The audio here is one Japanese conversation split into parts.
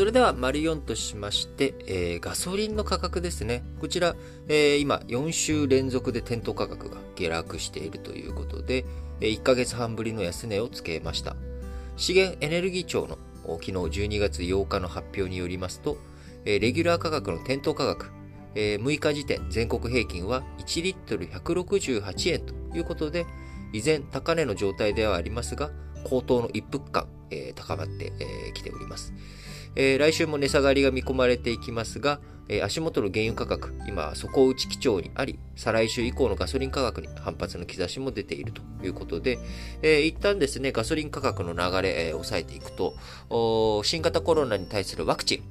それでは、丸4としまして、えー、ガソリンの価格ですね。こちら、えー、今、4週連続で店頭価格が下落しているということで、1ヶ月半ぶりの安値をつけました。資源エネルギー庁の昨日12月8日の発表によりますと、レギュラー価格の店頭価格、6日時点全国平均は1リットル168円ということで、依然高値の状態ではありますが、高騰の一服感、高まってきております。え来週も値下がりが見込まれていきますが、え足元の原油価格、今、底打ち基調にあり、再来週以降のガソリン価格に反発の兆しも出ているということで、え一旦ですね、ガソリン価格の流れ、え抑えていくと、新型コロナに対するワクチン、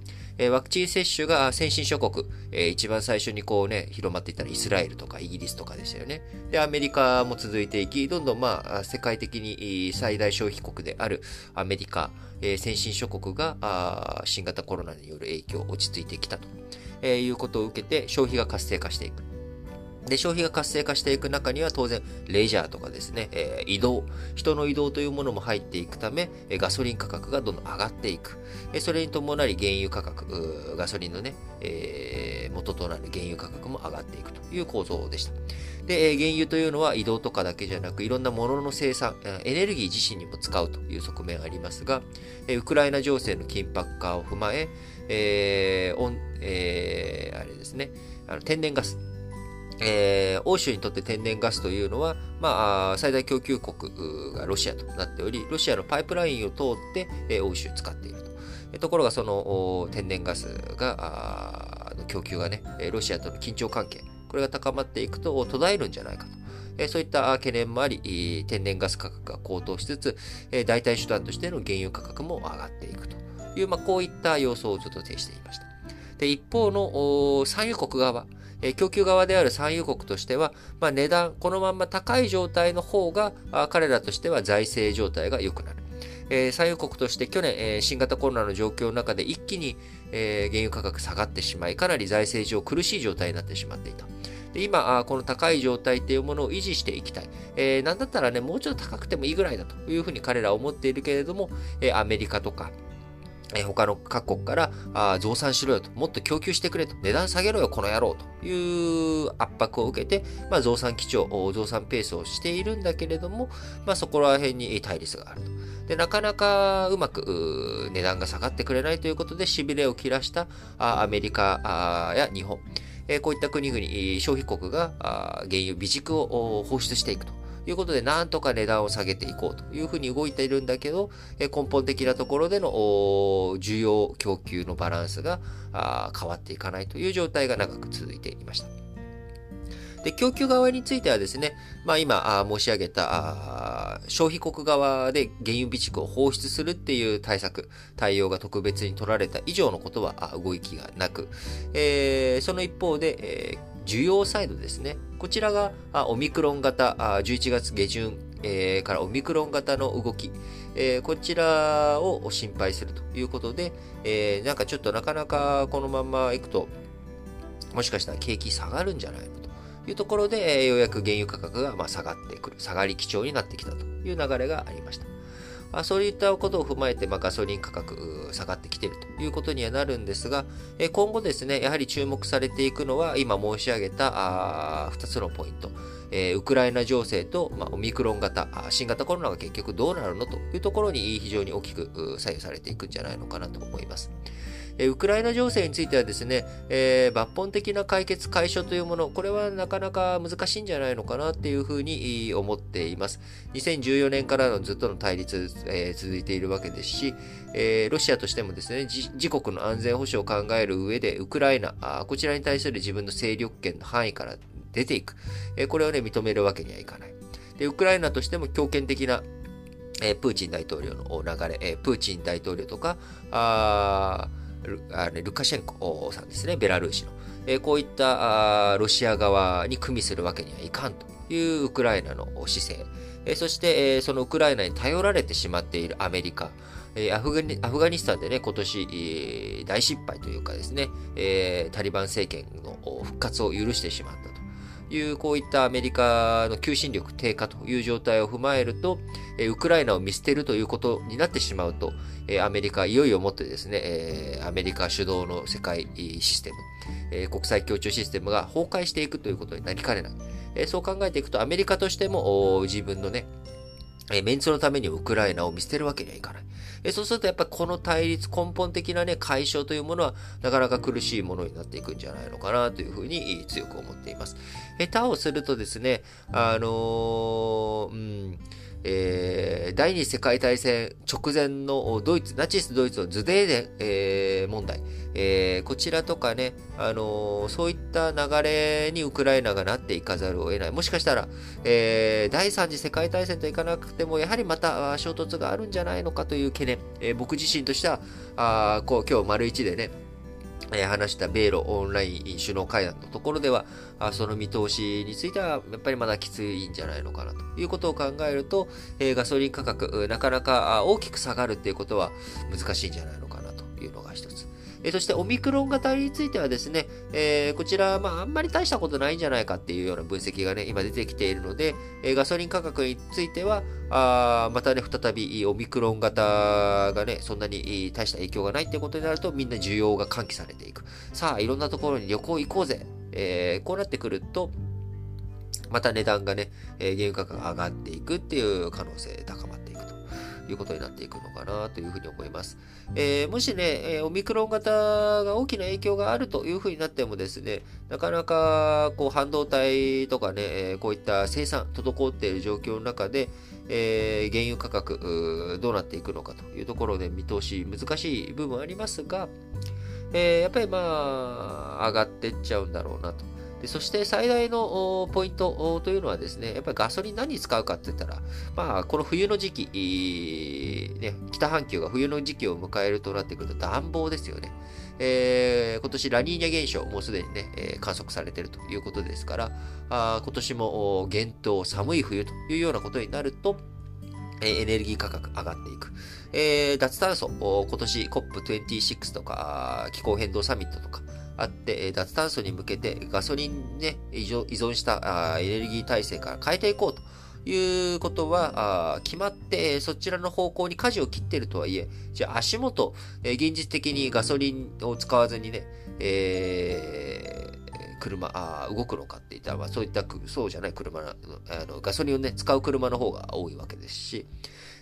えワクチン接種が先進諸国、え一番最初にこうね、広まっていったらイスラエルとかイギリスとかでしたよね。で、アメリカも続いていき、どんどんまあ、世界的に最大消費国であるアメリカ、え先進諸国が新型コロナによる影響、落ち着いてきたと、えいうことを受けて消費が活性化していく。で、消費が活性化していく中には当然、レジャーとかですね、えー、移動、人の移動というものも入っていくため、ガソリン価格がどんどん上がっていく。それに伴い原油価格、ガソリンのね、えー、元となる原油価格も上がっていくという構造でした。で、原油というのは移動とかだけじゃなく、いろんなものの生産、エネルギー自身にも使うという側面ありますが、ウクライナ情勢の緊迫化を踏まえ、えー、えー、あれですね、あの天然ガス、えー、欧州にとって天然ガスというのは、まあ、最大供給国がロシアとなっており、ロシアのパイプラインを通って、えー、欧州を使っていると。ところが、その天然ガスが、の供給がね、ロシアとの緊張関係、これが高まっていくと途絶えるんじゃないかと。えそういった懸念もあり、天然ガス価格が高騰しつつ、え代替手段としての原油価格も上がっていくという、まあ、こういった様相をちょっと呈していました。で、一方の産油国側、え供給側である産油国としては、まあ、値段、このまんま高い状態の方が、彼らとしては財政状態が良くなる。えー、産油国として去年、えー、新型コロナの状況の中で一気に、えー、原油価格下がってしまい、かなり財政上苦しい状態になってしまっていた。で今、この高い状態というものを維持していきたい。えー、なんだったらね、もうちょっと高くてもいいぐらいだというふうに彼らは思っているけれども、えー、アメリカとか、え他の各国からあ増産しろよと、もっと供給してくれと、値段下げろよ、この野郎という圧迫を受けて、まあ、増産基調、増産ペースをしているんだけれども、まあ、そこら辺に対立があると。で、なかなかうまく値段が下がってくれないということで、痺れを切らしたアメリカや日本、えこういった国々、消費国が原油、備蓄を放出していくと。ということで、なんとか値段を下げていこうというふうに動いているんだけど、根本的なところでの需要供給のバランスが変わっていかないという状態が長く続いていました。で、供給側についてはですね、まあ今申し上げた消費国側で原油備蓄を放出するっていう対策、対応が特別に取られた以上のことは動きがなく、えー、その一方で、えー需要サイドですね。こちらがオミクロン型、11月下旬、えー、からオミクロン型の動き、えー、こちらを心配するということで、えー、なんかちょっとなかなかこのままいくと、もしかしたら景気下がるんじゃないのというところで、えようやく原油価格がま下がってくる、下がり基調になってきたという流れがありました。まあ、そういったことを踏まえて、まあ、ガソリン価格下がってきているということにはなるんですが、え今後ですね、やはり注目されていくのは、今申し上げたあ2つのポイント。えー、ウクライナ情勢と、まあ、オミクロン型、新型コロナが結局どうなるのというところに非常に大きく左右されていくんじゃないのかなと思います。ウクライナ情勢についてはですね、え、抜本的な解決解消というもの、これはなかなか難しいんじゃないのかなっていうふうに思っています。2014年からのずっとの対立、え、続いているわけですし、え、ロシアとしてもですね、自国の安全保障を考える上で、ウクライナ、あこちらに対する自分の勢力圏の範囲から出ていく。えこれをね、認めるわけにはいかない。で、ウクライナとしても強権的なえプーチン大統領の流れ、えプーチン大統領とか、あルルカシェンコさんですね、ベラルーシの。えこういったロシア側に組みするわけにはいかんというウクライナの姿勢。えそして、えそのウクライナに頼られてしまっているアメリカ。えアフガニアフガニスタンでね、今年、え大失敗というかですね、えタリバン政権の復活を許してしまったと。いう、こういったアメリカの求心力低下という状態を踏まえると、ウクライナを見捨てるということになってしまうと、アメリカ、いよいよもってですね、アメリカ主導の世界システム、国際協調システムが崩壊していくということになりかねない。そう考えていくと、アメリカとしても自分のね、メンツのためにウクライナを見捨てるわけにはいかない。えそうするとやっぱりこの対立、根本的なね、解消というものはなかなか苦しいものになっていくんじゃないのかなというふうに強く思っています。下手をするとですね、あのー、うん、えー、第二次世界大戦直前のドイツ、ナチスドイツのズデーデン、えー、問題、えー、こちらとかね、あのー、そういった流れにウクライナがなっていかざるを得ない。もしかしたら、えー、第三次世界大戦といかなくても、やはりまた衝突があるんじゃないのかという懸念、えー、僕自身としては、あこう今日丸一でね、え話した米ロオンライン首脳会談のところでは、その見通しについては、やっぱりまだきついんじゃないのかなということを考えると、えガソリン価格、なかなか大きく下がるっていうことは難しいんじゃないのか。えそしてオミクロン型についてはですね、えー、こちら、まあ、あんまり大したことないんじゃないかっていうような分析がね、今出てきているので、え、ガソリン価格については、あまたね、再びオミクロン型がね、そんなに大した影響がないってことになると、みんな需要が喚起されていく。さあ、いろんなところに旅行行こうぜ。えー、こうなってくると、また値段がね、え、原油価格が上がっていくっていう可能性高まってい。うことになっていくのかなというふうに思います。えー、もしね、えオミクロン型が大きな影響があるというふうになってもですね、なかなかこう半導体とかねえ、こういった生産、滞っている状況の中で、えー、原油価格どうなっていくのかというところで見通し難しい部分ありますが、えー、やっぱりまあ上がってっちゃうんだろうなと。でそして最大のポイントというのはですね、やっぱりガソリン何に使うかって言ったら、まあ、この冬の時期、ね、北半球が冬の時期を迎えるとなってくると暖房ですよね。えー、今年ラニーニャ現象、もうすでにね、えー、観測されているということですから、あ今年も厳冬、寒い冬というようなことになると、エネルギー価格上がっていく。えー、脱炭素、今年 COP26 とか気候変動サミットとか、あって、脱炭素に向けてガソリンね、依存したエネルギー体制から変えていこうと。いうことは決まって、そちらの方向に舵を切っているとはいえ、じゃあ足元、現実的にガソリンを使わずにね、えー、車あ、動くのかって言ったら、そういった、そうじゃない車あの、ガソリンをね、使う車の方が多いわけですし、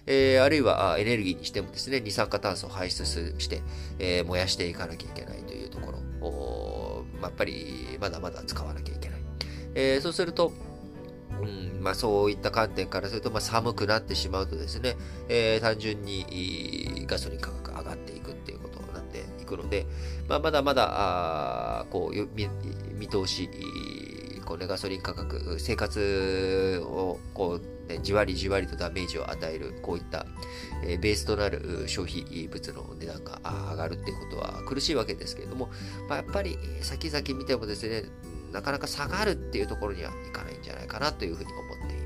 えー、あるいはエネルギーにしてもですね、二酸化炭素を排出して、えー、燃やしていかなきゃいけないというやっぱりまだまだ使わなきゃいけない。えー、そうすると、うんまあ、そういった観点からすると、まあ、寒くなってしまうとですね、えー、単純にガソリン価格上がっていくっていうことになっていくので、まあ、まだまだあこう見見通し、こうね、ガソリン価格、生活をこう、ね、じわりじわりとダメージを与える、こういった、えー、ベースとなる消費物の値段が上がるっていうことは苦しいわけですけれども、まあ、やっぱり先々見てもですね、なかなか下がるっていうところにはいかないんじゃないかなというふうに思っています。